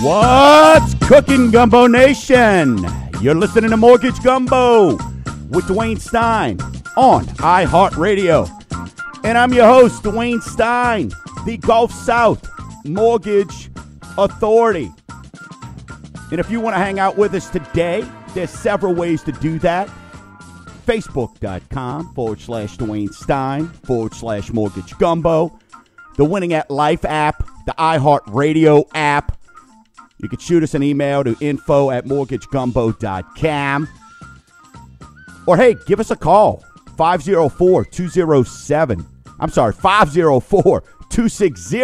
What's cooking, Gumbo Nation? You're listening to Mortgage Gumbo with Dwayne Stein on iHeartRadio. And I'm your host, Dwayne Stein, the Gulf South Mortgage Authority. And if you want to hang out with us today, there's several ways to do that. Facebook.com forward slash Dwayne Stein forward slash Mortgage Gumbo. The Winning at Life app, the iHeartRadio app, you can shoot us an email to info at mortgagegumbo.com. Or hey, give us a call. 504 207. I'm sorry, 504 260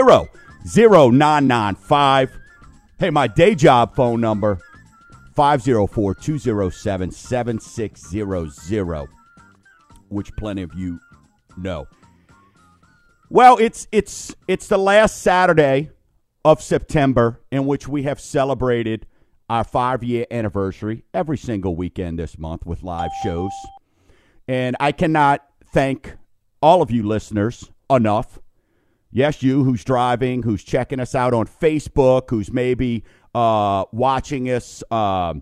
0995. Hey, my day job phone number 504 207 7600, which plenty of you know. Well, it's it's it's the last Saturday of September, in which we have celebrated our five year anniversary every single weekend this month with live shows. And I cannot thank all of you listeners enough. Yes, you who's driving, who's checking us out on Facebook, who's maybe uh, watching us uh,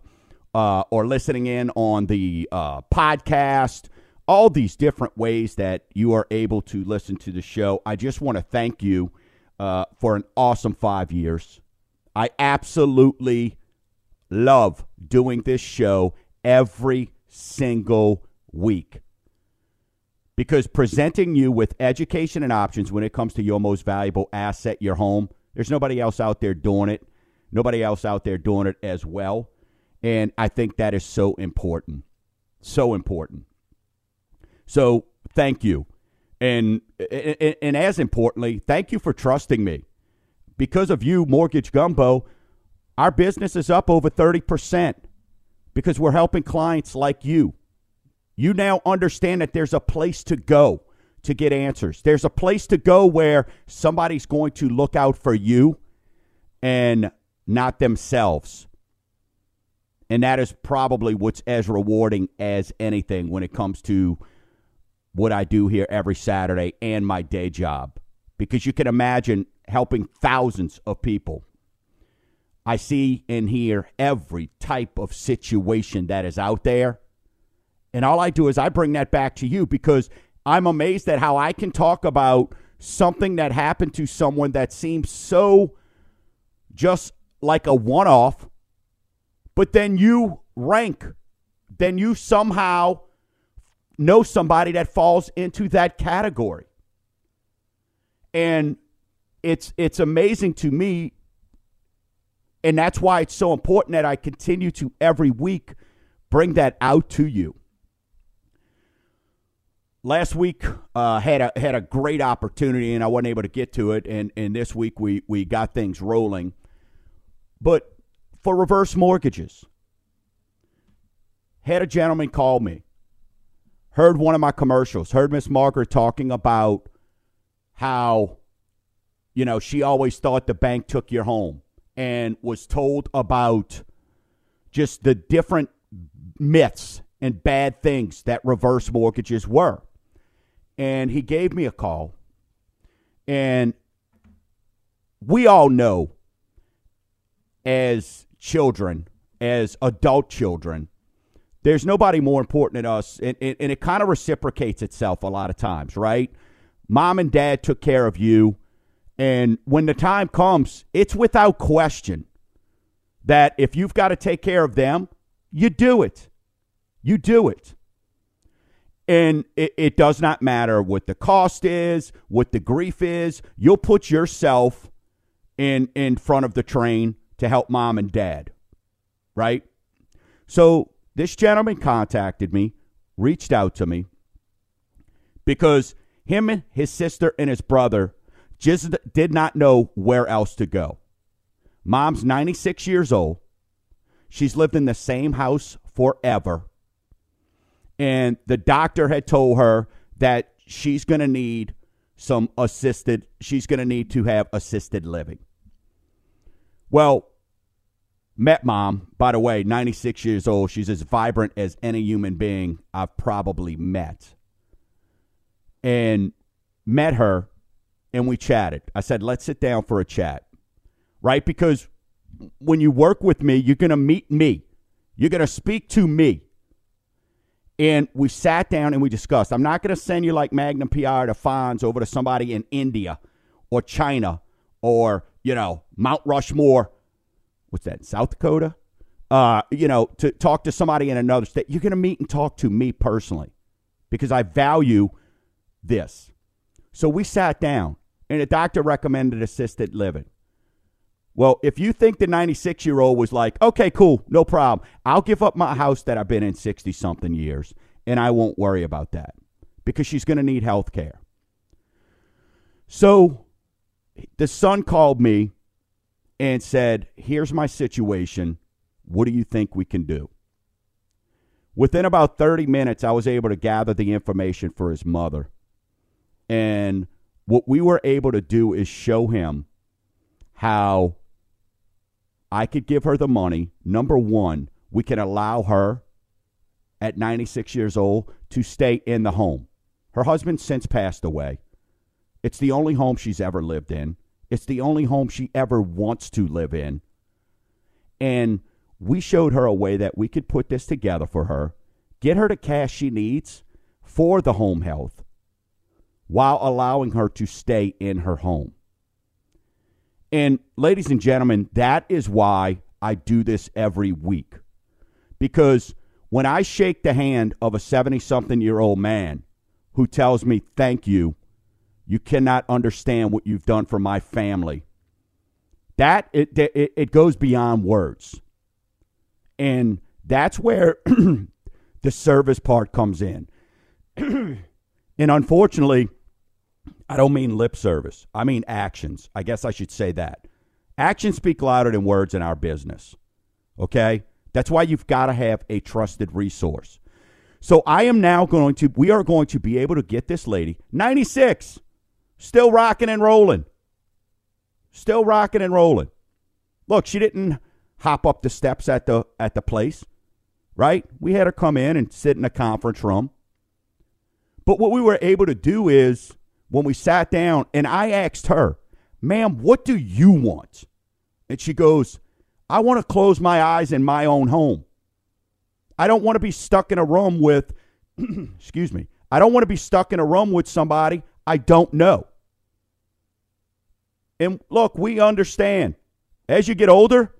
uh, or listening in on the uh, podcast, all these different ways that you are able to listen to the show. I just want to thank you uh, for an awesome five years. I absolutely love doing this show every single week because presenting you with education and options when it comes to your most valuable asset, your home, there's nobody else out there doing it. Nobody else out there doing it as well. And I think that is so important. So important. So thank you. And, and, and as importantly, thank you for trusting me. Because of you, Mortgage Gumbo, our business is up over 30% because we're helping clients like you. You now understand that there's a place to go to get answers. There's a place to go where somebody's going to look out for you and not themselves. And that is probably what's as rewarding as anything when it comes to what I do here every Saturday and my day job because you can imagine helping thousands of people. I see and hear every type of situation that is out there. And all I do is I bring that back to you because I'm amazed at how I can talk about something that happened to someone that seems so just like a one off, but then you rank, then you somehow know somebody that falls into that category. And it's it's amazing to me and that's why it's so important that I continue to every week bring that out to you. Last week uh, had a had a great opportunity and I wasn't able to get to it and and this week we we got things rolling. But for reverse mortgages, had a gentleman call me heard one of my commercials, heard Miss Margaret talking about how, you know, she always thought the bank took your home and was told about just the different myths and bad things that reverse mortgages were. And he gave me a call. And we all know as children, as adult children, there's nobody more important than us, and, and, and it kind of reciprocates itself a lot of times, right? Mom and dad took care of you, and when the time comes, it's without question that if you've got to take care of them, you do it. You do it. And it, it does not matter what the cost is, what the grief is. You'll put yourself in in front of the train to help mom and dad, right? So this gentleman contacted me, reached out to me, because him and his sister and his brother just did not know where else to go. Mom's 96 years old. She's lived in the same house forever. And the doctor had told her that she's going to need some assisted, she's going to need to have assisted living. Well, met mom, by the way, 96 years old. She's as vibrant as any human being I've probably met. And met her and we chatted. I said, let's sit down for a chat, right? Because when you work with me, you're going to meet me, you're going to speak to me. And we sat down and we discussed. I'm not going to send you like Magnum PR to Fonz over to somebody in India or China or, you know, Mount Rushmore. What's that, South Dakota? Uh, you know, to talk to somebody in another state. You're going to meet and talk to me personally because I value this. So we sat down and the doctor recommended assisted living. Well, if you think the 96 year old was like, okay, cool, no problem, I'll give up my house that I've been in 60 something years and I won't worry about that because she's going to need health care. So the son called me and said, here's my situation. What do you think we can do? Within about 30 minutes, I was able to gather the information for his mother. And what we were able to do is show him how I could give her the money. Number one, we can allow her at 96 years old to stay in the home. Her husband since passed away. It's the only home she's ever lived in. It's the only home she ever wants to live in. And we showed her a way that we could put this together for her, get her the cash she needs for the home health, while allowing her to stay in her home. And, ladies and gentlemen, that is why I do this every week. Because when I shake the hand of a 70 something year old man who tells me, Thank you, you cannot understand what you've done for my family, that it, it, it goes beyond words. And that's where the service part comes in. and unfortunately, I don't mean lip service. I mean actions. I guess I should say that. Actions speak louder than words in our business. Okay? That's why you've got to have a trusted resource. So I am now going to, we are going to be able to get this lady, 96, still rocking and rolling. Still rocking and rolling. Look, she didn't hop up the steps at the at the place, right? We had her come in and sit in a conference room. But what we were able to do is when we sat down and I asked her, ma'am, what do you want? And she goes, I want to close my eyes in my own home. I don't want to be stuck in a room with, excuse me, I don't want to be stuck in a room with somebody I don't know. And look, we understand. As you get older,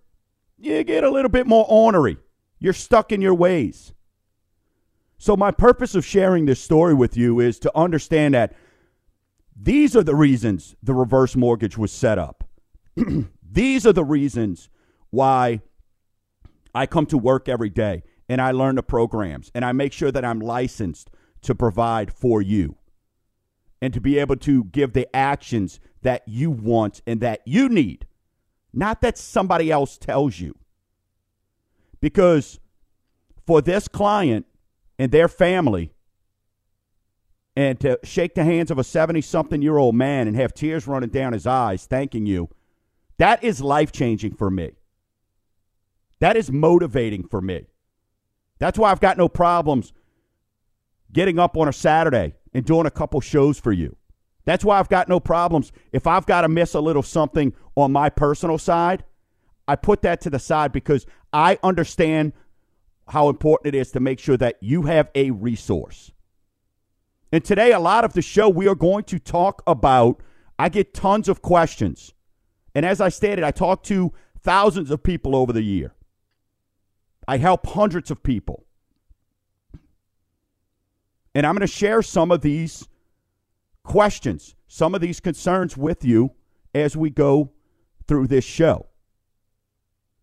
you get a little bit more ornery. You're stuck in your ways. So, my purpose of sharing this story with you is to understand that these are the reasons the reverse mortgage was set up. These are the reasons why I come to work every day and I learn the programs and I make sure that I'm licensed to provide for you and to be able to give the actions that you want and that you need, not that somebody else tells you. Because for this client and their family, and to shake the hands of a 70 something year old man and have tears running down his eyes thanking you, that is life changing for me. That is motivating for me. That's why I've got no problems getting up on a Saturday and doing a couple shows for you. That's why I've got no problems. If I've got to miss a little something on my personal side, I put that to the side because I understand how important it is to make sure that you have a resource. And today, a lot of the show, we are going to talk about. I get tons of questions. And as I stated, I talk to thousands of people over the year. I help hundreds of people. And I'm going to share some of these questions, some of these concerns with you as we go through this show.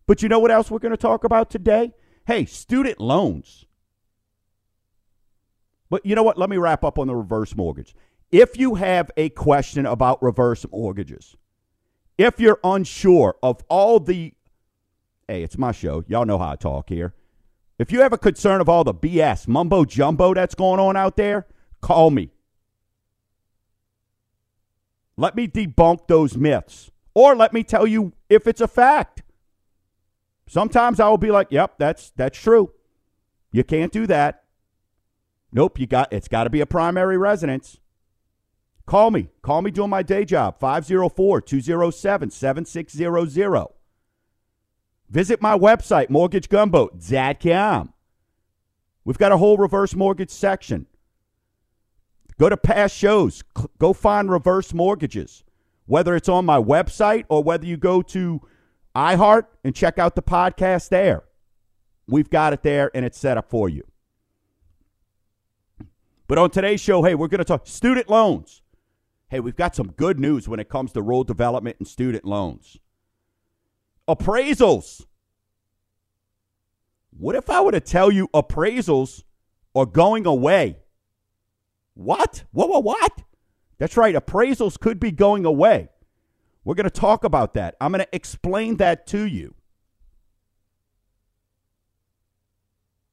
But you know what else we're going to talk about today? Hey, student loans. But you know what? Let me wrap up on the reverse mortgage. If you have a question about reverse mortgages, if you're unsure of all the, hey, it's my show. Y'all know how I talk here. If you have a concern of all the BS, mumbo jumbo that's going on out there, call me. Let me debunk those myths. Or let me tell you if it's a fact. Sometimes I will be like, "Yep, that's that's true. You can't do that." Nope, you got it's got to be a primary residence. Call me. Call me doing my day job 504-207-7600. Visit my website mortgagegumbo.com. We've got a whole reverse mortgage section. Go to past shows. Go find reverse mortgages, whether it's on my website or whether you go to iHeart and check out the podcast there. We've got it there and it's set up for you. But on today's show, hey, we're going to talk student loans. Hey, we've got some good news when it comes to rural development and student loans. Appraisals. What if I were to tell you appraisals are going away? What? What, what, what? That's right. Appraisals could be going away. We're going to talk about that. I'm going to explain that to you.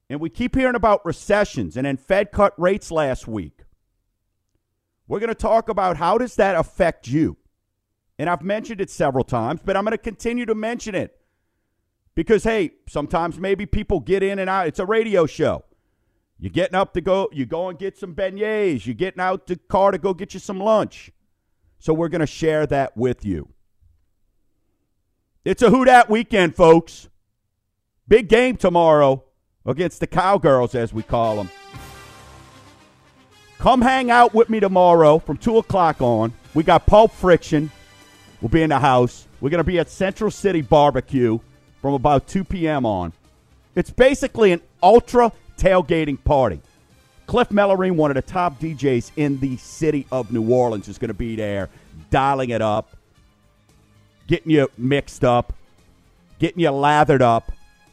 And we keep hearing about recessions and then Fed cut rates last week. We're going to talk about how does that affect you? And I've mentioned it several times, but I'm going to continue to mention it. Because hey, sometimes maybe people get in and out. It's a radio show. You're getting up to go, you go and get some beignets. You're getting out the car to go get you some lunch. So we're going to share that with you. It's a Who Dat weekend, folks. Big game tomorrow against the Cowgirls, as we call them. Come hang out with me tomorrow from 2 o'clock on. We got Pulp Friction. We'll be in the house. We're going to be at Central City Barbecue from about 2 p.m. on. It's basically an ultra tailgating party. Cliff Mellerine, one of the top DJs in the city of New Orleans, is going to be there, dialing it up, getting you mixed up, getting you lathered up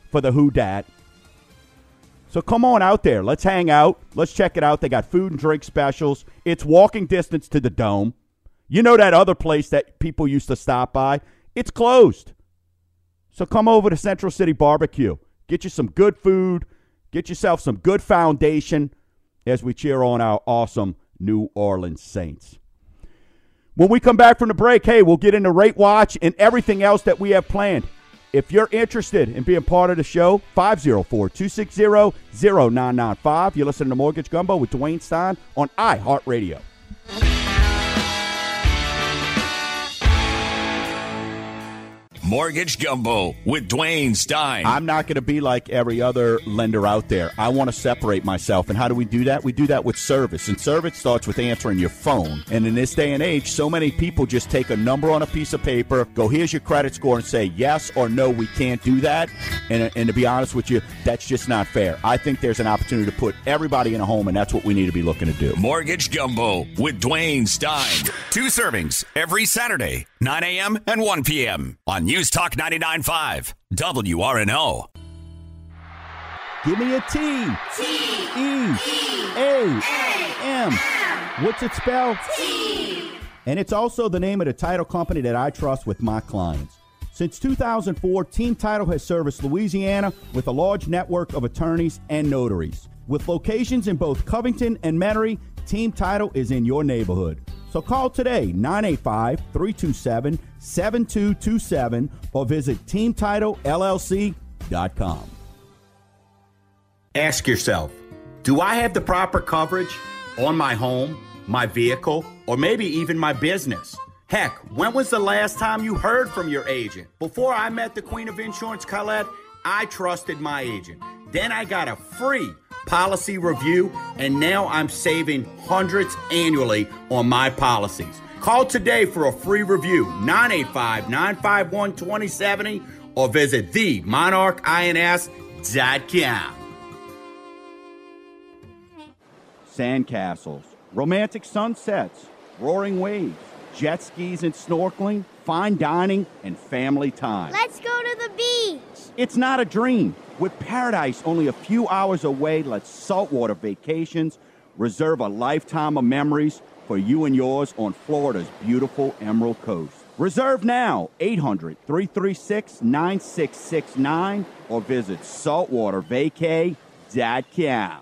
for the Who Dat. So come on out there. Let's hang out. Let's check it out. They got food and drink specials. It's walking distance to the dome. You know that other place that people used to stop by? It's closed. So come over to Central City Barbecue. Get you some good food, Get yourself some good foundation as we cheer on our awesome New Orleans Saints. When we come back from the break, hey, we'll get into rate watch and everything else that we have planned. If you're interested in being part of the show, 504 260 0995. You're listening to Mortgage Gumbo with Dwayne Stein on iHeartRadio. Mortgage Gumbo with Dwayne Stein. I'm not going to be like every other lender out there. I want to separate myself. And how do we do that? We do that with service. And service starts with answering your phone. And in this day and age, so many people just take a number on a piece of paper, go, here's your credit score, and say, yes or no, we can't do that. And, and to be honest with you, that's just not fair. I think there's an opportunity to put everybody in a home, and that's what we need to be looking to do. Mortgage Gumbo with Dwayne Stein. Two servings every Saturday, 9 a.m. and 1 p.m. on News Talk 99.5, WRNO. Give me a T. T. E. A. M. What's it spelled? T. And it's also the name of the title company that I trust with my clients. Since 2004, Team Title has serviced Louisiana with a large network of attorneys and notaries. With locations in both Covington and Metairie, Team Title is in your neighborhood. So call today 985 327 7227 or visit teamtitlellc.com. Ask yourself Do I have the proper coverage on my home, my vehicle, or maybe even my business? Heck, when was the last time you heard from your agent? Before I met the Queen of Insurance, Colette, I trusted my agent. Then I got a free policy review, and now I'm saving hundreds annually on my policies. Call today for a free review, 985 951 2070, or visit themonarchins.com. Sandcastles, romantic sunsets, roaring waves, jet skis and snorkeling, fine dining, and family time. Let's go to the beach. It's not a dream. With paradise only a few hours away, let saltwater vacations reserve a lifetime of memories for you and yours on Florida's beautiful Emerald Coast. Reserve now 800 336 9669 or visit saltwatervacay.com.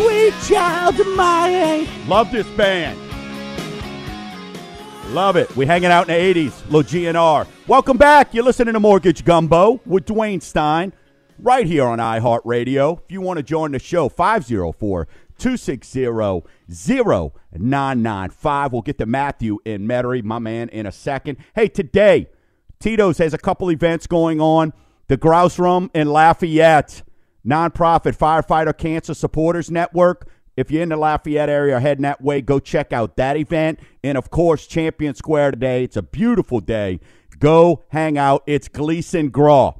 Sweet child of mine. Love this band. Love it. We hanging out in the 80s. Low GNR. Welcome back. You're listening to Mortgage Gumbo with Dwayne Stein right here on iHeartRadio. If you want to join the show, 504 260 0995. We'll get to Matthew and Metairie, my man, in a second. Hey, today, Tito's has a couple events going on. The Grouse Room in Lafayette nonprofit firefighter cancer supporters network. If you're in the Lafayette area or heading that way, go check out that event. And of course, Champion Square today. It's a beautiful day. Go hang out. It's Gleason Gras.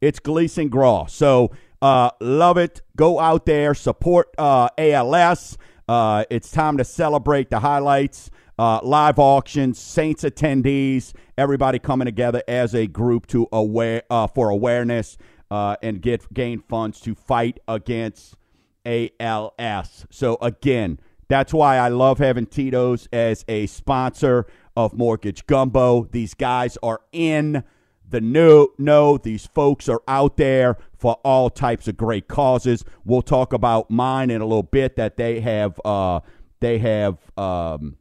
It's Gleason Gras. So uh, love it. Go out there, support uh, ALS. Uh, it's time to celebrate the highlights. Uh, live auctions, Saints attendees, everybody coming together as a group to aware uh, for awareness uh, and get gain funds to fight against ALS. So again, that's why I love having Tito's as a sponsor of Mortgage Gumbo. These guys are in the know. No, these folks are out there for all types of great causes. We'll talk about mine in a little bit that they have. Uh, they have. Um,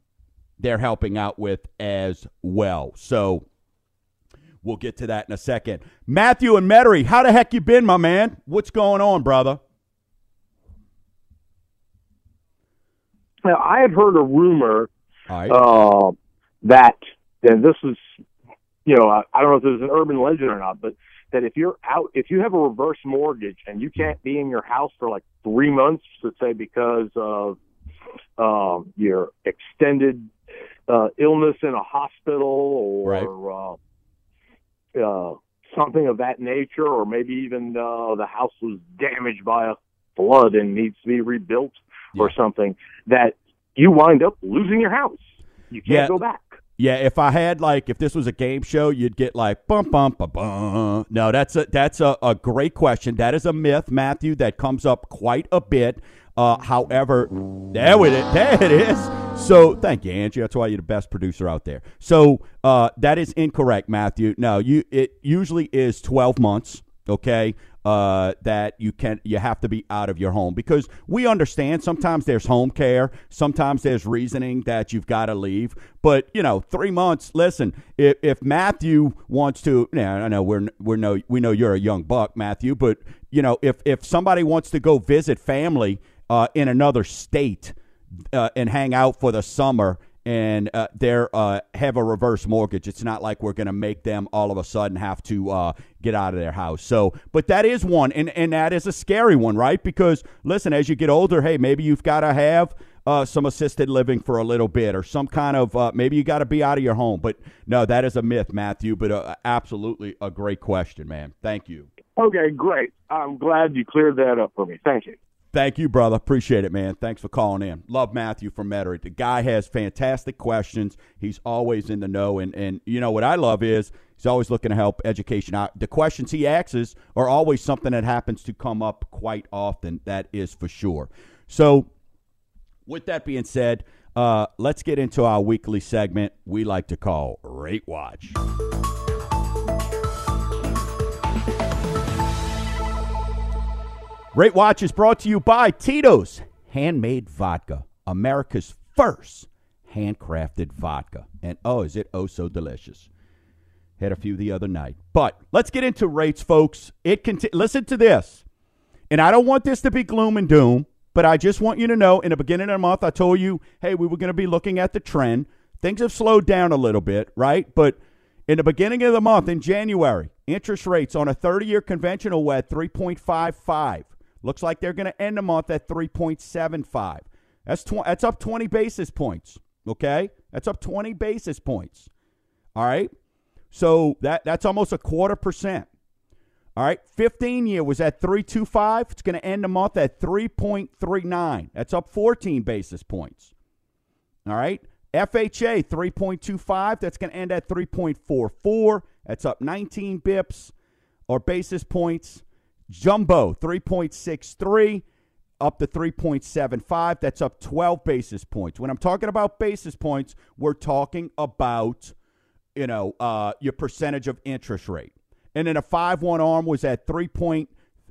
they're helping out with as well. So We'll get to that in a second. Matthew and Metairie, how the heck you been, my man? What's going on, brother? Now, I had heard a rumor right. uh, that, and this is, you know, I, I don't know if this is an urban legend or not, but that if you're out, if you have a reverse mortgage and you can't be in your house for like three months, let's say because of um, your extended uh, illness in a hospital or right. uh, uh, something of that nature, or maybe even uh, the house was damaged by a flood and needs to be rebuilt yeah. or something, that you wind up losing your house. You can't yeah. go back. Yeah, if I had like if this was a game show, you'd get like bum bum bum bum. No, that's a that's a, a great question. That is a myth, Matthew, that comes up quite a bit. Uh, however, there it is. There it is. So thank you, Angie. That's why you're the best producer out there. So uh, that is incorrect, Matthew. No, you it usually is 12 months. Okay, uh, that you can you have to be out of your home because we understand sometimes there's home care, sometimes there's reasoning that you've got to leave. But you know, three months. Listen, if, if Matthew wants to, yeah, I know we're we're no we know you're a young buck, Matthew, but you know if if somebody wants to go visit family uh, in another state uh, and hang out for the summer and uh, they're uh, have a reverse mortgage. It's not like we're going to make them all of a sudden have to uh, get out of their house. So, but that is one, and and that is a scary one, right? Because listen, as you get older, hey, maybe you've got to have. Uh, some assisted living for a little bit, or some kind of uh, maybe you got to be out of your home. But no, that is a myth, Matthew. But uh, absolutely a great question, man. Thank you. Okay, great. I'm glad you cleared that up for me. Thank you. Thank you, brother. Appreciate it, man. Thanks for calling in. Love Matthew from Metairie. The guy has fantastic questions. He's always in the know. And, and you know what I love is he's always looking to help education out. The questions he asks are always something that happens to come up quite often. That is for sure. So, with that being said, uh, let's get into our weekly segment we like to call Rate Watch. Rate Watch is brought to you by Tito's Handmade Vodka, America's first handcrafted vodka. And oh, is it oh so delicious. Had a few the other night. But let's get into rates, folks. It conti- listen to this. And I don't want this to be gloom and doom, but I just want you to know in the beginning of the month, I told you, hey, we were going to be looking at the trend. Things have slowed down a little bit, right? But in the beginning of the month, in January, interest rates on a 30 year conventional were at 3.55. Looks like they're going to end the month at 3.75. That's tw- that's up 20 basis points. Okay, that's up 20 basis points. All right, so that that's almost a quarter percent. All right, 15 year was at 325. It's going to end the month at 3.39. That's up 14 basis points. All right, FHA 3.25. That's going to end at 3.44. That's up 19 bips or basis points. Jumbo 3.63 up to 3.75. That's up 12 basis points. When I'm talking about basis points, we're talking about, you know, uh, your percentage of interest rate. And then a 5 1 arm was at 3.38.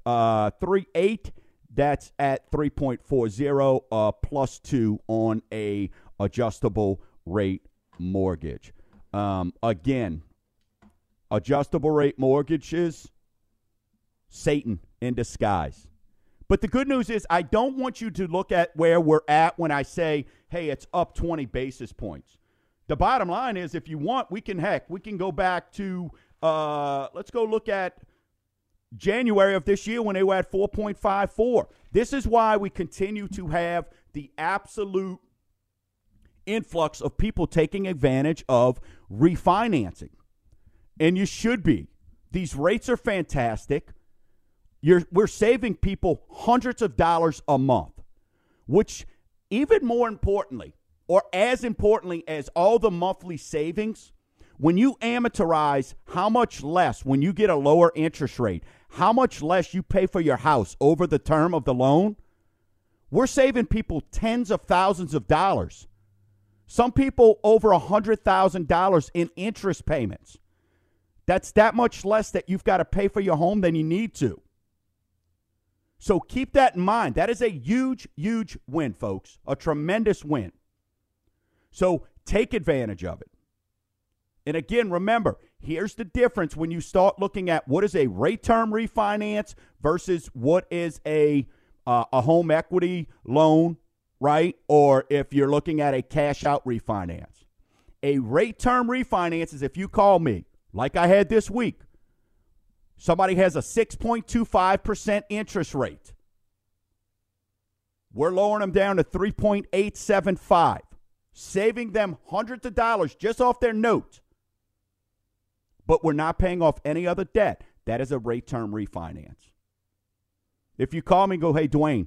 Uh, That's at 3.40 uh, plus 2 on a adjustable rate mortgage. Um, again, adjustable rate mortgages, Satan in disguise. But the good news is, I don't want you to look at where we're at when I say, hey, it's up 20 basis points. The bottom line is, if you want, we can, heck, we can go back to, uh, let's go look at January of this year when they were at 4.54. This is why we continue to have the absolute influx of people taking advantage of refinancing. And you should be. These rates are fantastic. You're, we're saving people hundreds of dollars a month, which, even more importantly, or as importantly as all the monthly savings, when you amortize how much less when you get a lower interest rate, how much less you pay for your house over the term of the loan, we're saving people tens of thousands of dollars. Some people over a $100,000 in interest payments. That's that much less that you've got to pay for your home than you need to. So keep that in mind. That is a huge, huge win, folks. A tremendous win. So take advantage of it. And again, remember, here's the difference when you start looking at what is a rate term refinance versus what is a uh, a home equity loan, right? Or if you're looking at a cash out refinance. A rate term refinance is if you call me, like I had this week, Somebody has a 6.25% interest rate. We're lowering them down to 3.875, saving them hundreds of dollars just off their note. But we're not paying off any other debt. That is a rate term refinance. If you call me and go, hey, Dwayne,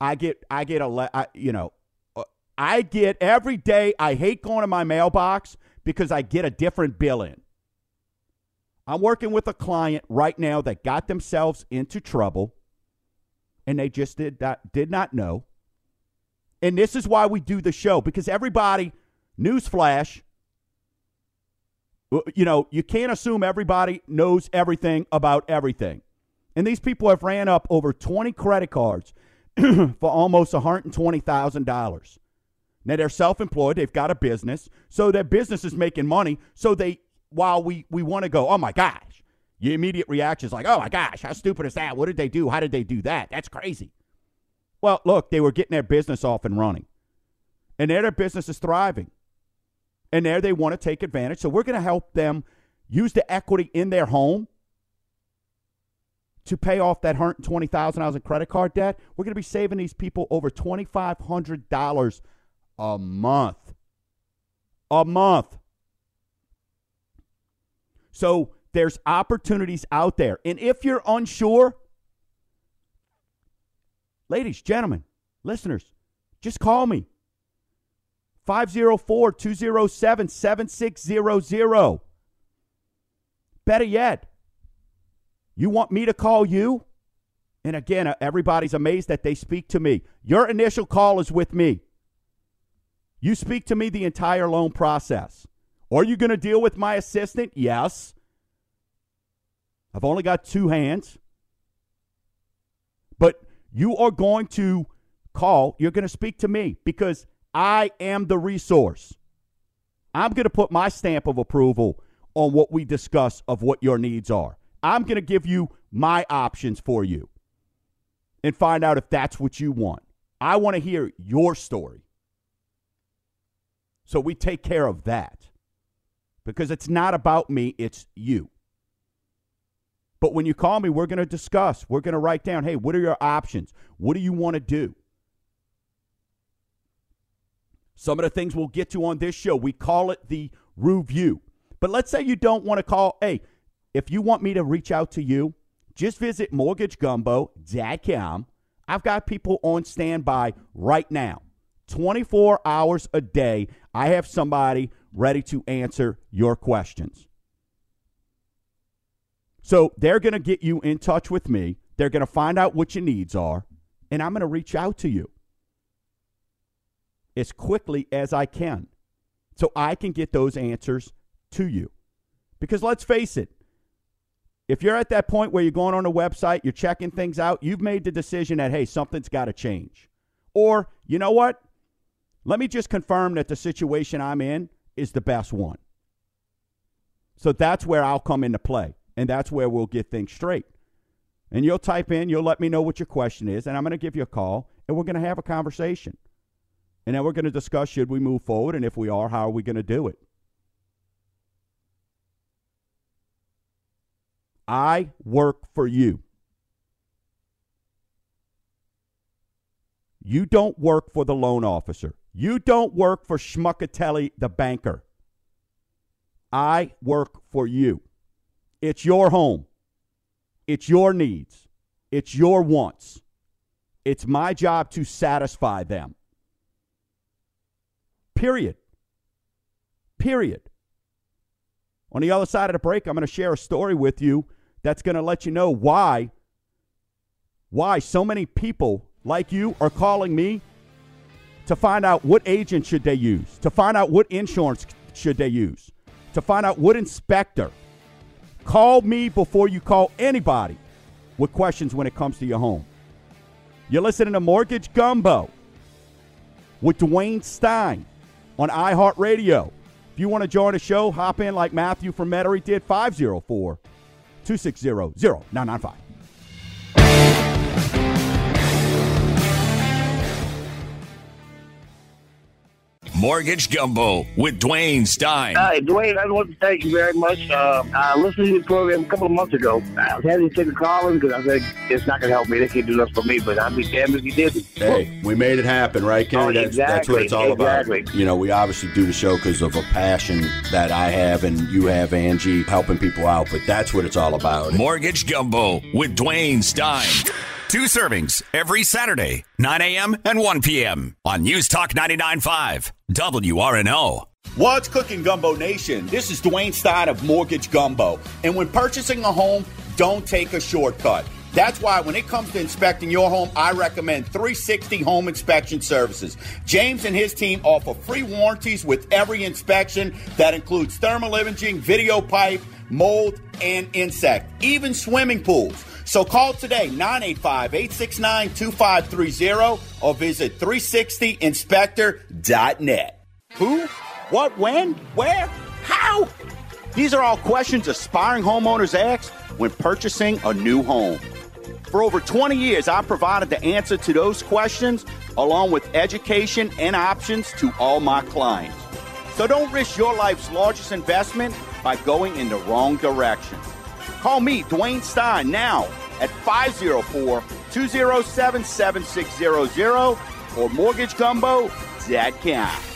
I get, I get a, le- you know, uh, I get every day, I hate going to my mailbox because I get a different bill in. I'm working with a client right now that got themselves into trouble and they just did not, did not know. And this is why we do the show because everybody, newsflash, uh, you know, you can't assume everybody knows everything about everything. And these people have ran up over 20 credit cards for almost $120,000. Now they're self employed, they've got a business, so their business is making money, so they while we, we want to go, oh my gosh, your immediate reaction is like, oh my gosh, how stupid is that? What did they do? How did they do that? That's crazy. Well, look, they were getting their business off and running. And there their business is thriving. And there they want to take advantage. So we're going to help them use the equity in their home to pay off that $120,000 in credit card debt. We're going to be saving these people over $2,500 a month. A month. So there's opportunities out there. And if you're unsure, ladies, gentlemen, listeners, just call me. 504 207 7600. Better yet, you want me to call you? And again, uh, everybody's amazed that they speak to me. Your initial call is with me. You speak to me the entire loan process. Are you going to deal with my assistant? Yes. I've only got two hands. But you are going to call, you're going to speak to me because I am the resource. I'm going to put my stamp of approval on what we discuss of what your needs are. I'm going to give you my options for you and find out if that's what you want. I want to hear your story. So we take care of that because it's not about me, it's you. But when you call me, we're going to discuss. We're going to write down, hey, what are your options? What do you want to do? Some of the things we'll get to on this show, we call it the review. But let's say you don't want to call, hey, if you want me to reach out to you, just visit mortgagegumbo.com. I've got people on standby right now. 24 hours a day, I have somebody ready to answer your questions. So they're going to get you in touch with me. They're going to find out what your needs are, and I'm going to reach out to you as quickly as I can so I can get those answers to you. Because let's face it, if you're at that point where you're going on a website, you're checking things out, you've made the decision that, hey, something's got to change. Or, you know what? Let me just confirm that the situation I'm in is the best one. So that's where I'll come into play, and that's where we'll get things straight. And you'll type in, you'll let me know what your question is, and I'm going to give you a call, and we're going to have a conversation. And then we're going to discuss should we move forward, and if we are, how are we going to do it? I work for you. You don't work for the loan officer. You don't work for Schmuckatelli, the banker. I work for you. It's your home. It's your needs. It's your wants. It's my job to satisfy them. Period. Period. On the other side of the break, I'm going to share a story with you that's going to let you know why why so many people like you are calling me to find out what agent should they use, to find out what insurance should they use, to find out what inspector. Call me before you call anybody with questions when it comes to your home. You're listening to Mortgage Gumbo with Dwayne Stein on iHeartRadio. If you want to join the show, hop in like Matthew from Metairie did 504 260 0995. Mortgage Gumbo with Dwayne Stein. Hi, Dwayne. I want to thank you very much. Uh, I listened to the program a couple of months ago. I was hesitant to take a call him because I said it's not going to help me. They can't do nothing for me, but I'd be damned if you did. Hey, we made it happen, right, Kenny? Oh, that's, exactly, that's what it's all exactly. about. You know, we obviously do the show because of a passion that I have and you have, Angie, helping people out, but that's what it's all about. Mortgage Gumbo with Dwayne Stein. Two servings every Saturday, 9 a.m. and 1 p.m. on News Talk 99.5, WRNO. What's cooking, Gumbo Nation? This is Dwayne Stein of Mortgage Gumbo. And when purchasing a home, don't take a shortcut. That's why when it comes to inspecting your home, I recommend 360 Home Inspection Services. James and his team offer free warranties with every inspection that includes thermal imaging, video pipe, mold, and insect, even swimming pools. So call today 985 869 2530 or visit 360inspector.net. Who? What? When? Where? How? These are all questions aspiring homeowners ask when purchasing a new home. For over 20 years, I've provided the answer to those questions along with education and options to all my clients. So don't risk your life's largest investment by going in the wrong direction. Call me, Dwayne Stein, now at 504 207 7600 or mortgagegumbo.com.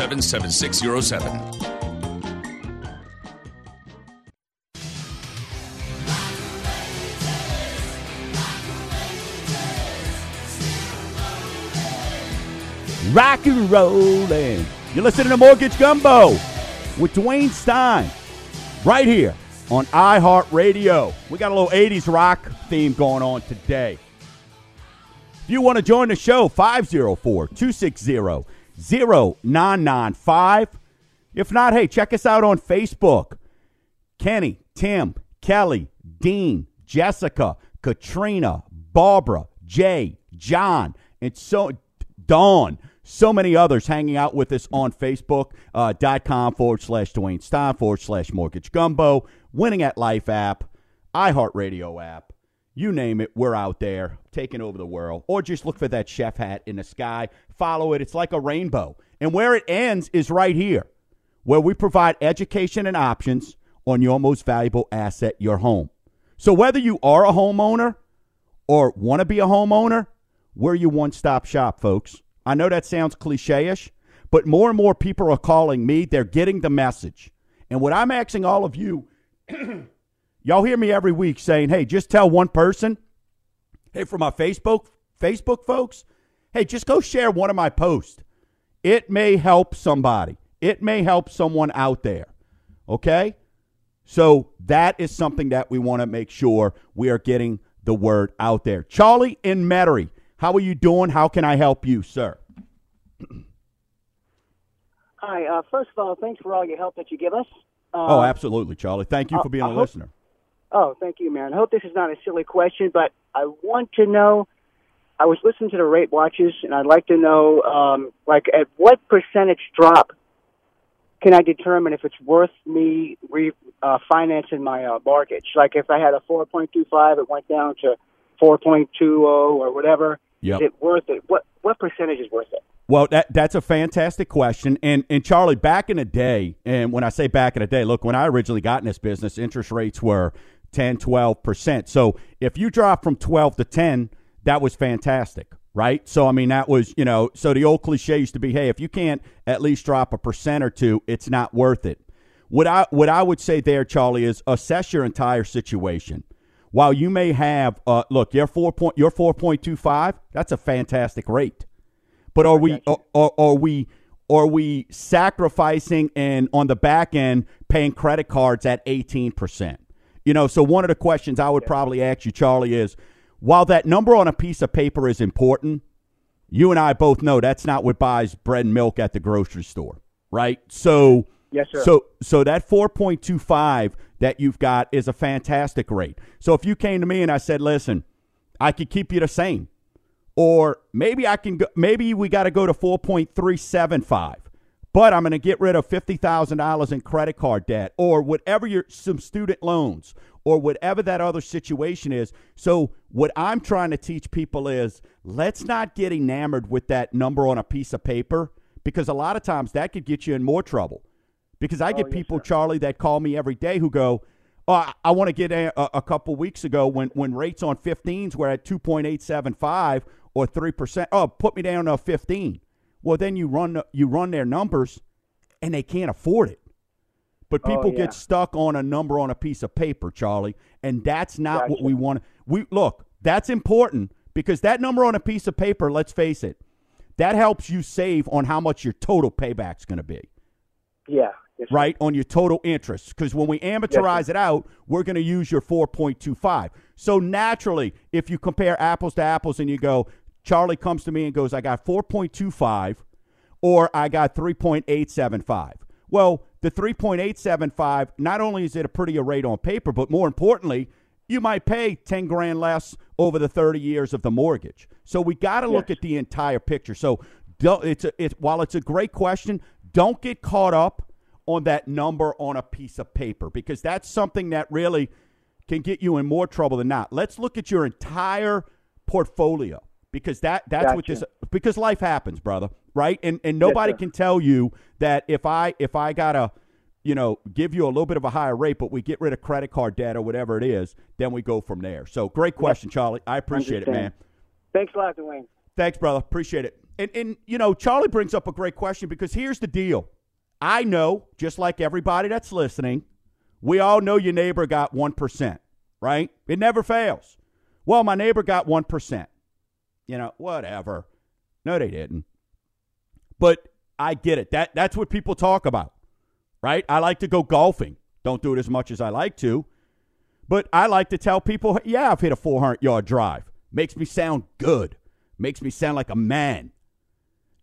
207 7607. Rock and rollin'. You're listening to Mortgage Gumbo with Dwayne Stein right here on iHeartRadio. We got a little 80s rock theme going on today. If you want to join the show, 504 260 0995. If not, hey, check us out on Facebook. Kenny, Tim, Kelly, Dean, Jessica, Katrina, Barbara, Jay, John, and so Dawn. So many others hanging out with us on Facebook.com uh, forward slash Dwayne Stein forward slash Mortgage Gumbo. Winning at Life app, iHeartRadio app, you name it, we're out there taking over the world. Or just look for that chef hat in the sky. Follow it. It's like a rainbow. And where it ends is right here, where we provide education and options on your most valuable asset, your home. So whether you are a homeowner or want to be a homeowner, we're your one stop shop, folks. I know that sounds cliche ish, but more and more people are calling me. They're getting the message. And what I'm asking all of you, y'all hear me every week saying, hey, just tell one person. Hey, for my Facebook, Facebook folks, hey, just go share one of my posts. It may help somebody. It may help someone out there. Okay? So that is something that we want to make sure we are getting the word out there. Charlie in Metairie, how are you doing? How can I help you, sir? Hi. Uh, first of all, thanks for all your help that you give us. Uh, oh, absolutely, Charlie. Thank you for being a hope, listener. Oh, thank you, man. I hope this is not a silly question, but I want to know. I was listening to the rate watches, and I'd like to know, um, like, at what percentage drop can I determine if it's worth me refinancing uh, financing my uh, mortgage? Like, if I had a 4.25, it went down to 4.20 or whatever. Yep. Is it worth it? What what percentage is worth it? Well, that that's a fantastic question. And and Charlie, back in the day, and when I say back in the day, look, when I originally got in this business, interest rates were 10, 12%. So if you drop from 12 to 10, that was fantastic, right? So I mean that was, you know, so the old cliche used to be, hey, if you can't at least drop a percent or two, it's not worth it. What I what I would say there, Charlie, is assess your entire situation. While you may have, uh, look, your four point, your four point two five, that's a fantastic rate. But are we are, are, we are we sacrificing and on the back end paying credit cards at 18%? You know, so one of the questions I would probably ask you, Charlie, is while that number on a piece of paper is important, you and I both know that's not what buys bread and milk at the grocery store, right? So, yes, sir. So, so that 4.25 that you've got is a fantastic rate. So if you came to me and I said, listen, I could keep you the same or maybe I can go, maybe we got to go to 4.375 but I'm going to get rid of $50,000 in credit card debt or whatever your some student loans or whatever that other situation is. So what I'm trying to teach people is let's not get enamored with that number on a piece of paper because a lot of times that could get you in more trouble. Because I oh, get oh, people, Charlie, that call me every day who go, Oh, I, I want to get a, a, couple weeks ago when, when rates on 15s were at 2.875 or 3%. Oh, put me down to 15. Well, then you run you run their numbers and they can't afford it. But oh, people oh, yeah. get stuck on a number on a piece of paper, Charlie, and that's not gotcha. what we want. We look, that's important because that number on a piece of paper, let's face it, that helps you save on how much your total payback's going to be. Yeah. Right on your total interest because when we amortize it out we're going to use your 4.25 so naturally if you compare apples to apples and you go Charlie comes to me and goes, I got 4.25 or I got 3.875. Well, the 3.875, not only is it a prettier rate on paper, but more importantly, you might pay 10 grand less over the 30 years of the mortgage. So we got to yes. look at the entire picture. So it's a, it, while it's a great question, don't get caught up on that number on a piece of paper because that's something that really can get you in more trouble than not. Let's look at your entire portfolio because that that's gotcha. what this because life happens, brother, right? And and nobody yes, can tell you that if I if I gotta you know give you a little bit of a higher rate, but we get rid of credit card debt or whatever it is, then we go from there. So great question. Charlie. I appreciate Understand. it, man. Thanks a lot, Dwayne. Thanks, brother. Appreciate it. And and you know Charlie brings up a great question because here's the deal. I know, just like everybody that's listening, we all know your neighbor got one percent, right? It never fails. Well, my neighbor got one percent you know, whatever. No, they didn't. But I get it. That that's what people talk about, right? I like to go golfing. Don't do it as much as I like to, but I like to tell people, yeah, I've hit a 400 yard drive. Makes me sound good. Makes me sound like a man.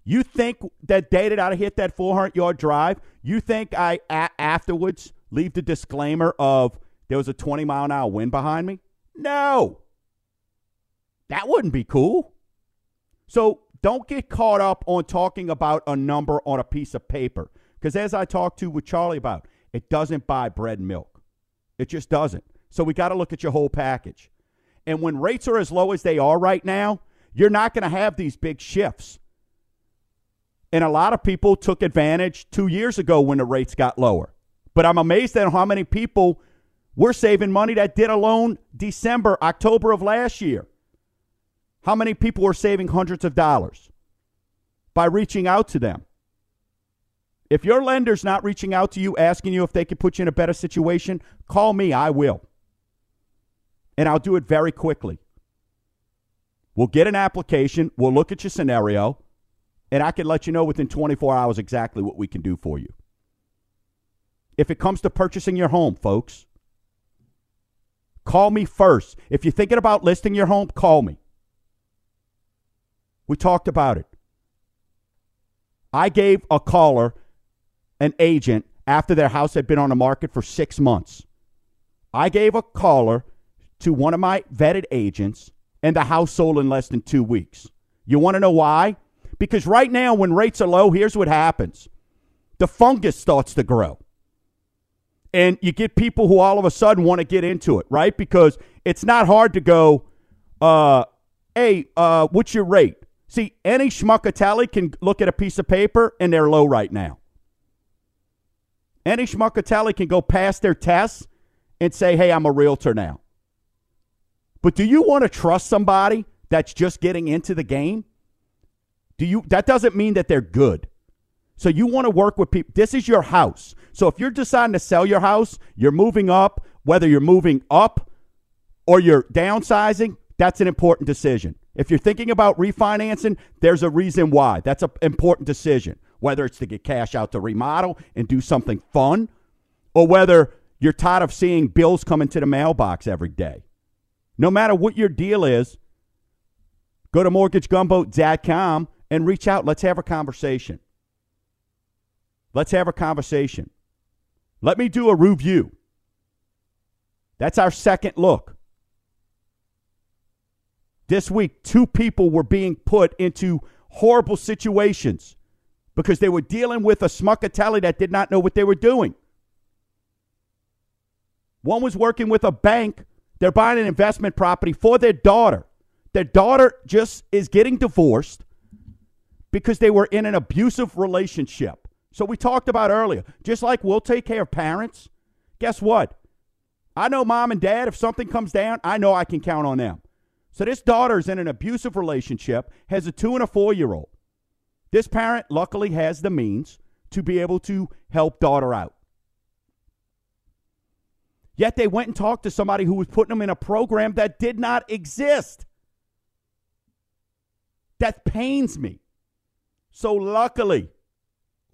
You think that day that I hit that 400 yard drive, you think I a- afterwards leave the disclaimer of there was a 20 mile an hour wind behind me? No. That wouldn't be cool. So don't get caught up on talking about a number on a piece of paper. Because as I talked to with Charlie about, it doesn't buy bread and milk. It just doesn't. So we got to look at your whole package. And when rates are as low as they are right now, you're not going to have these big shifts. And a lot of people took advantage two years ago when the rates got lower. But I'm amazed at how many people were saving money that did a loan December, October of last year. How many people are saving hundreds of dollars by reaching out to them? If your lender's not reaching out to you, asking you if they could put you in a better situation, call me. I will. And I'll do it very quickly. We'll get an application. We'll look at your scenario. And I can let you know within 24 hours exactly what we can do for you. If it comes to purchasing your home, folks, call me first. If you're thinking about listing your home, call me. We talked about it. I gave a caller an agent after their house had been on the market for six months. I gave a caller to one of my vetted agents, and the house sold in less than two weeks. You want to know why? Because right now, when rates are low, here's what happens the fungus starts to grow. And you get people who all of a sudden want to get into it, right? Because it's not hard to go, uh, hey, uh, what's your rate? See, any schmuckatelli can look at a piece of paper and they're low right now. Any schmuckatelli can go past their tests and say, hey, I'm a realtor now. But do you want to trust somebody that's just getting into the game? Do you that doesn't mean that they're good. So you want to work with people. This is your house. So if you're deciding to sell your house, you're moving up, whether you're moving up or you're downsizing, that's an important decision. If you're thinking about refinancing, there's a reason why. That's an important decision whether it's to get cash out to remodel and do something fun, or whether you're tired of seeing bills coming to the mailbox every day. No matter what your deal is, go to mortgagegumbo.com and reach out. Let's have a conversation. Let's have a conversation. Let me do a review. That's our second look. This week, two people were being put into horrible situations because they were dealing with a smuckatelli that did not know what they were doing. One was working with a bank. They're buying an investment property for their daughter. Their daughter just is getting divorced because they were in an abusive relationship. So we talked about earlier, just like we'll take care of parents, guess what? I know mom and dad, if something comes down, I know I can count on them. So this daughter's in an abusive relationship, has a two and a four year old. This parent luckily has the means to be able to help daughter out. Yet they went and talked to somebody who was putting them in a program that did not exist. That pains me. So luckily,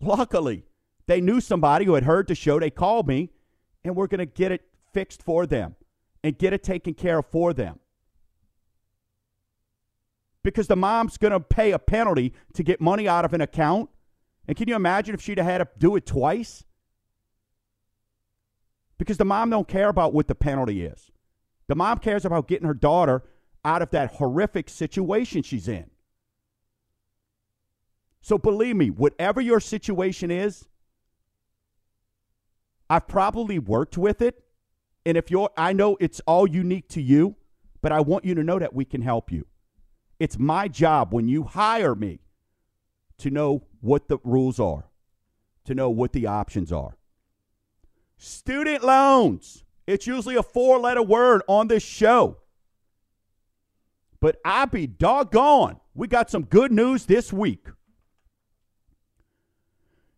luckily, they knew somebody who had heard the show. They called me, and we're going to get it fixed for them and get it taken care of for them because the mom's going to pay a penalty to get money out of an account. And can you imagine if she'd have had to do it twice? Because the mom don't care about what the penalty is. The mom cares about getting her daughter out of that horrific situation she's in. So believe me, whatever your situation is, I've probably worked with it. And if you're, I know it's all unique to you, but I want you to know that we can help you. It's my job when you hire me to know what the rules are, to know what the options are. Student loans. It's usually a four letter word on this show. But I be doggone. We got some good news this week.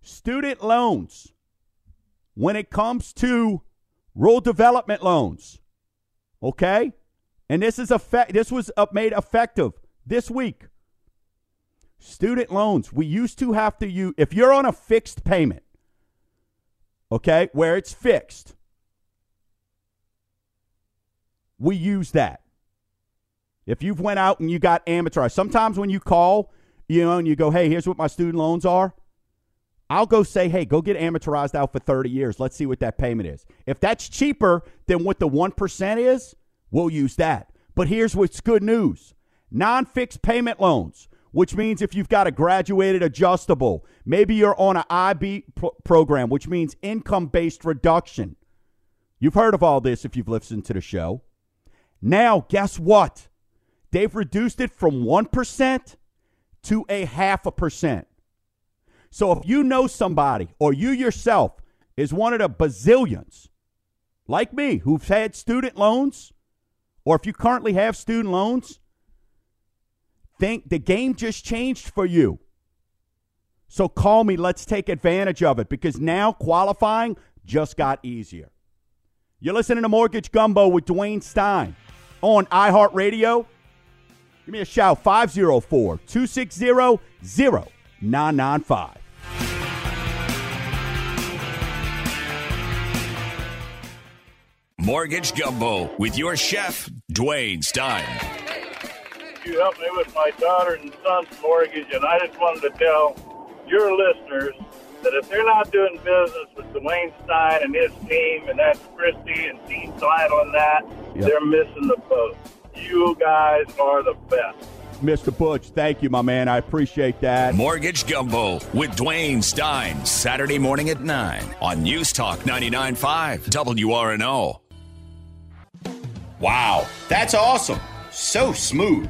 Student loans, when it comes to rural development loans, okay? And this is effect, this was uh, made effective this week. Student loans. We used to have to use, if you're on a fixed payment, okay, where it's fixed, we use that. If you've went out and you got amortized, sometimes when you call, you know, and you go, hey, here's what my student loans are, I'll go say, hey, go get amortized out for 30 years. Let's see what that payment is. If that's cheaper than what the 1% is, we'll use that. But here's what's good news non fixed payment loans, which means if you've got a graduated adjustable, maybe you're on an IB pro- program, which means income based reduction. You've heard of all this if you've listened to the show. Now, guess what? They've reduced it from 1% to a half a percent. So if you know somebody or you yourself is one of the bazillions like me who've had student loans, or if you currently have student loans, think the game just changed for you. So call me. Let's take advantage of it because now qualifying just got easier. You're listening to Mortgage Gumbo with Dwayne Stein on iHeartRadio. Give me a shout 504 260 0995. Mortgage Gumbo with your chef, Dwayne Stein. You helped me with my daughter and son's mortgage, and I just wanted to tell your listeners that if they're not doing business with Dwayne Stein and his team, and that's Christy and Team Title and that, yep. they're missing the boat. You guys are the best. Mr. Butch, thank you, my man. I appreciate that. Mortgage Gumbo with Dwayne Stein, Saturday morning at 9 on News Talk 99.5 WRNO. Wow, that's awesome. So smooth.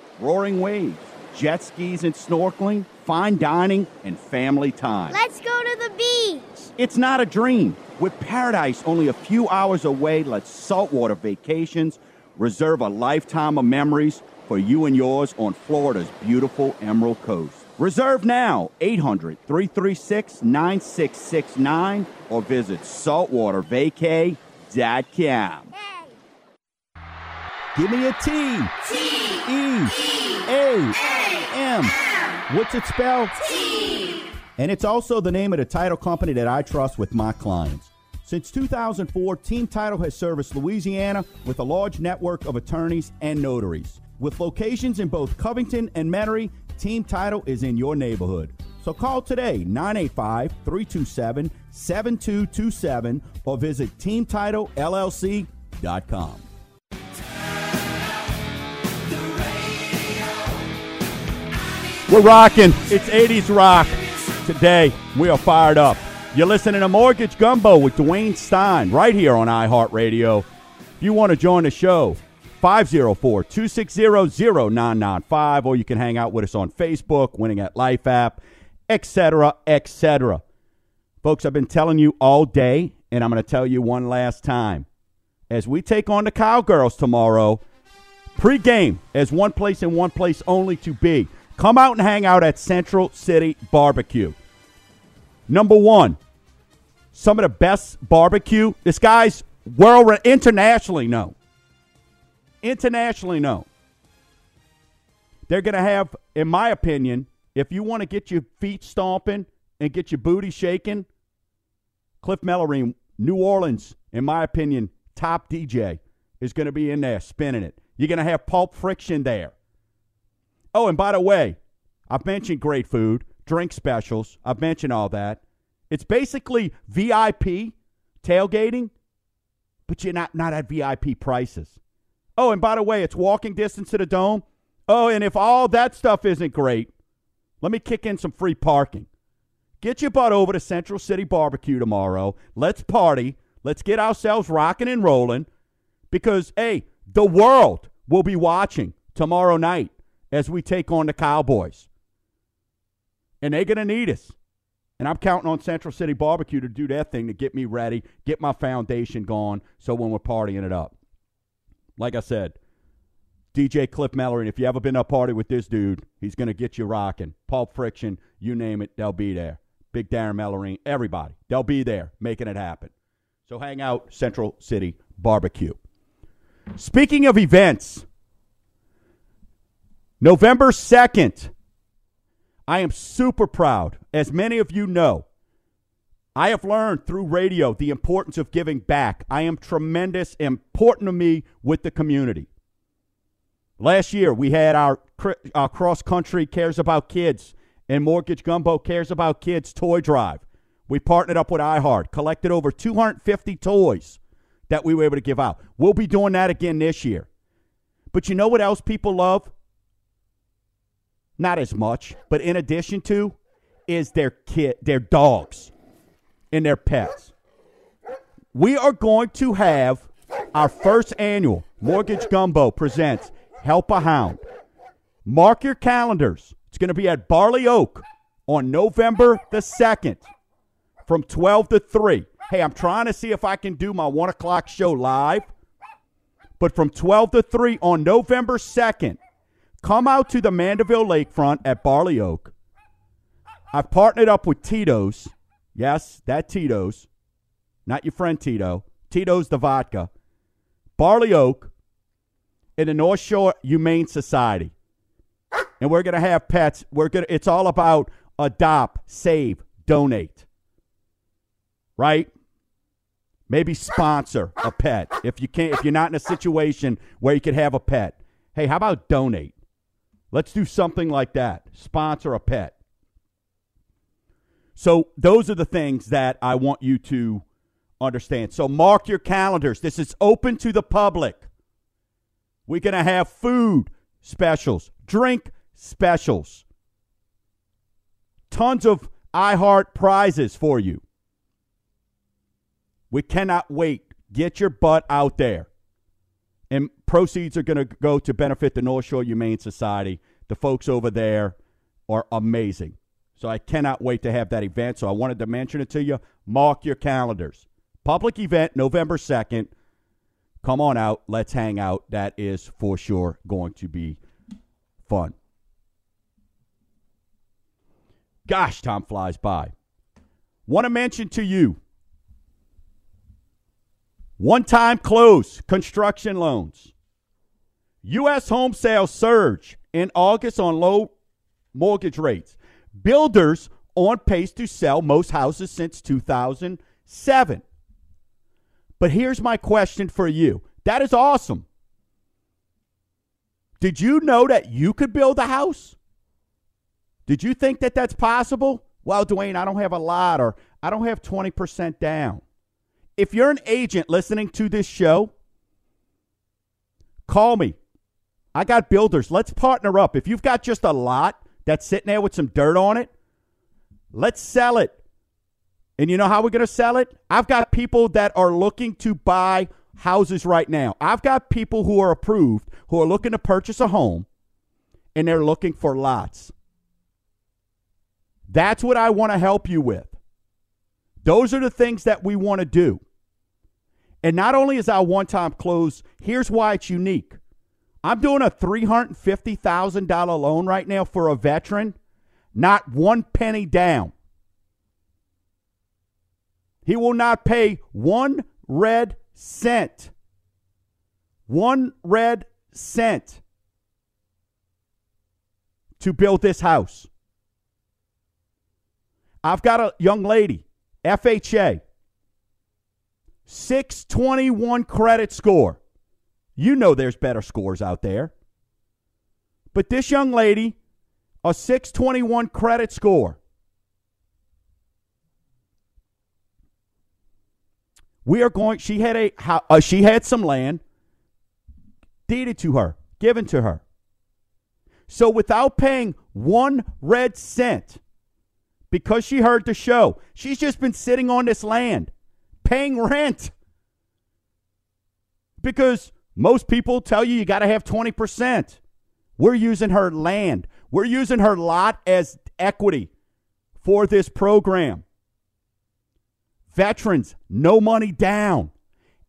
roaring waves, jet skis and snorkeling, fine dining, and family time. Let's go to the beach. It's not a dream. With paradise only a few hours away, let's saltwater vacations reserve a lifetime of memories for you and yours on Florida's beautiful Emerald Coast. Reserve now 800 336 9669 or visit saltwatervacay.com. Give me a T. T. E. A. M. What's it spelled? T. And it's also the name of the title company that I trust with my clients. Since 2004, Team Title has serviced Louisiana with a large network of attorneys and notaries. With locations in both Covington and Metairie, Team Title is in your neighborhood. So call today 985 327 7227 or visit teamtitlellc.com. We're rocking. It's 80s rock today. We are fired up. You're listening to Mortgage Gumbo with Dwayne Stein right here on iHeartRadio. If you want to join the show, 504 260 0995, or you can hang out with us on Facebook, Winning at Life app, etc., etc. Folks, I've been telling you all day, and I'm going to tell you one last time. As we take on the Cowgirls tomorrow, pregame as one place and one place only to be. Come out and hang out at Central City Barbecue. Number one, some of the best barbecue. This guy's world internationally known. Internationally known. They're going to have, in my opinion, if you want to get your feet stomping and get your booty shaking, Cliff Mellorine, New Orleans, in my opinion, top DJ, is going to be in there spinning it. You're going to have Pulp Friction there. Oh, and by the way, I've mentioned great food, drink specials. I've mentioned all that. It's basically VIP tailgating, but you're not, not at VIP prices. Oh, and by the way, it's walking distance to the dome. Oh, and if all that stuff isn't great, let me kick in some free parking. Get your butt over to Central City Barbecue tomorrow. Let's party. Let's get ourselves rocking and rolling because, hey, the world will be watching tomorrow night as we take on the Cowboys. And they're going to need us. And I'm counting on Central City Barbecue to do their thing to get me ready, get my foundation going, so when we're partying it up. Like I said, DJ Cliff Mellorine, if you ever been to a party with this dude, he's going to get you rocking. Pulp Friction, you name it, they'll be there. Big Darren Mellorine, everybody, they'll be there making it happen. So hang out, Central City Barbecue. Speaking of events, November 2nd, I am super proud, as many of you know. I have learned through radio the importance of giving back. I am tremendous, important to me with the community. Last year, we had our, our cross country cares about kids and Mortgage Gumbo cares about kids toy drive. We partnered up with iHeart, collected over 250 toys that we were able to give out. We'll be doing that again this year. But you know what else people love? Not as much, but in addition to, is their kid, their dogs and their pets. We are going to have our first annual Mortgage Gumbo presents Help a Hound. Mark your calendars. It's going to be at Barley Oak on November the 2nd from 12 to 3. Hey, I'm trying to see if I can do my 1 o'clock show live. But from 12 to 3 on November 2nd, come out to the Mandeville Lakefront at Barley Oak. I've partnered up with Tito's Yes, that Tito's. Not your friend Tito. Tito's the vodka. Barley Oak in the North Shore Humane Society. And we're going to have pets. We're going to it's all about adopt, save, donate. Right? Maybe sponsor a pet if you can't if you're not in a situation where you could have a pet. Hey, how about donate? Let's do something like that. Sponsor a pet. So those are the things that I want you to understand. So mark your calendars. This is open to the public. We're going to have food specials, drink specials, tons of iHeart prizes for you. We cannot wait. Get your butt out there. And proceeds are going to go to benefit the North Shore Humane Society. The folks over there are amazing. So I cannot wait to have that event. So I wanted to mention it to you. Mark your calendars. Public event, November 2nd. Come on out. Let's hang out. That is for sure going to be fun. Gosh, time flies by. Want to mention to you one time close construction loans. U.S. home sales surge in August on low mortgage rates. Builders on pace to sell most houses since 2007. But here's my question for you. That is awesome. Did you know that you could build a house? Did you think that that's possible? Well, Dwayne, I don't have a lot or I don't have 20% down. If you're an agent listening to this show, call me. I got builders. Let's partner up. If you've got just a lot that's sitting there with some dirt on it. Let's sell it. And you know how we're going to sell it? I've got people that are looking to buy houses right now. I've got people who are approved who are looking to purchase a home and they're looking for lots. That's what I want to help you with. Those are the things that we want to do. And not only is our one time close, here's why it's unique. I'm doing a $350,000 loan right now for a veteran, not one penny down. He will not pay one red cent. One red cent to build this house. I've got a young lady, FHA, 621 credit score. You know there's better scores out there. But this young lady, a 621 credit score. We are going she had a uh, she had some land deeded to her, given to her. So without paying one red cent because she heard the show, she's just been sitting on this land paying rent. Because most people tell you you got to have 20%. We're using her land. We're using her lot as equity for this program. Veterans, no money down.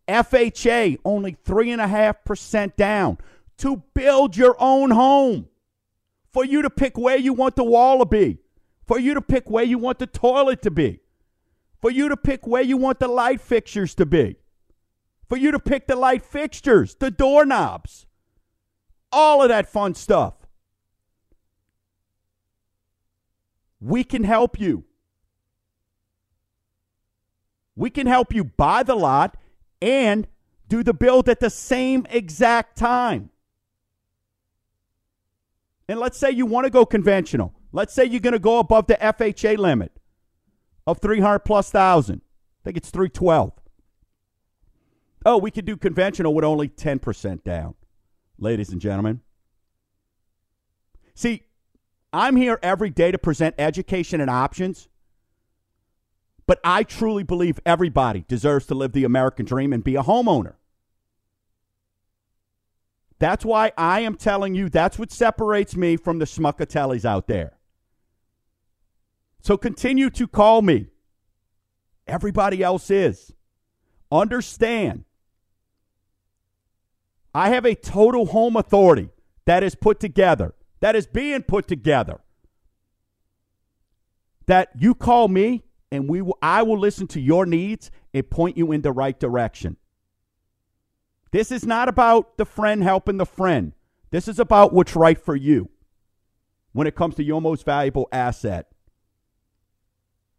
FHA, only 3.5% down to build your own home. For you to pick where you want the wall to be. For you to pick where you want the toilet to be. For you to pick where you want the light fixtures to be for you to pick the light fixtures, the doorknobs, all of that fun stuff. We can help you. We can help you buy the lot and do the build at the same exact time. And let's say you want to go conventional. Let's say you're going to go above the FHA limit of 300 plus thousand. I think it's 312. Oh, we could do conventional with only 10% down, ladies and gentlemen. See, I'm here every day to present education and options, but I truly believe everybody deserves to live the American dream and be a homeowner. That's why I am telling you that's what separates me from the schmuckatellis out there. So continue to call me. Everybody else is. Understand. I have a total home authority that is put together that is being put together. That you call me and we will, I will listen to your needs and point you in the right direction. This is not about the friend helping the friend. This is about what's right for you when it comes to your most valuable asset,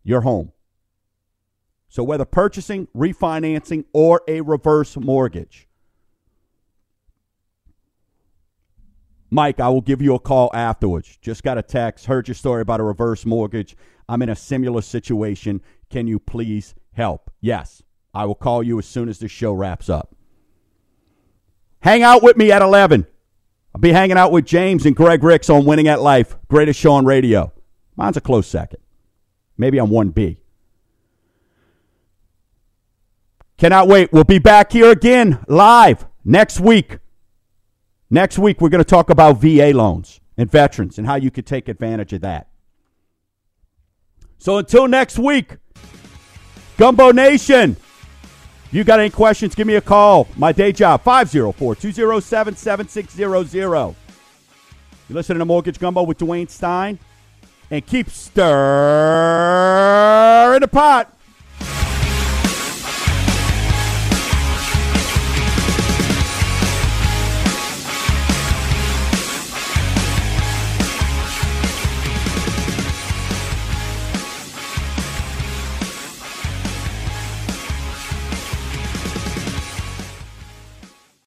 your home. So, whether purchasing, refinancing, or a reverse mortgage, Mike, I will give you a call afterwards. Just got a text, heard your story about a reverse mortgage. I'm in a similar situation. Can you please help? Yes, I will call you as soon as the show wraps up. Hang out with me at 11. I'll be hanging out with James and Greg Ricks on Winning at Life, greatest show on radio. Mine's a close second. Maybe I'm 1B. Cannot wait. We'll be back here again live next week. Next week, we're going to talk about VA loans and veterans and how you could take advantage of that. So until next week, Gumbo Nation, you got any questions, give me a call. My day job, 504 207 7600. You're listening to Mortgage Gumbo with Dwayne Stein. And keep stirring the pot.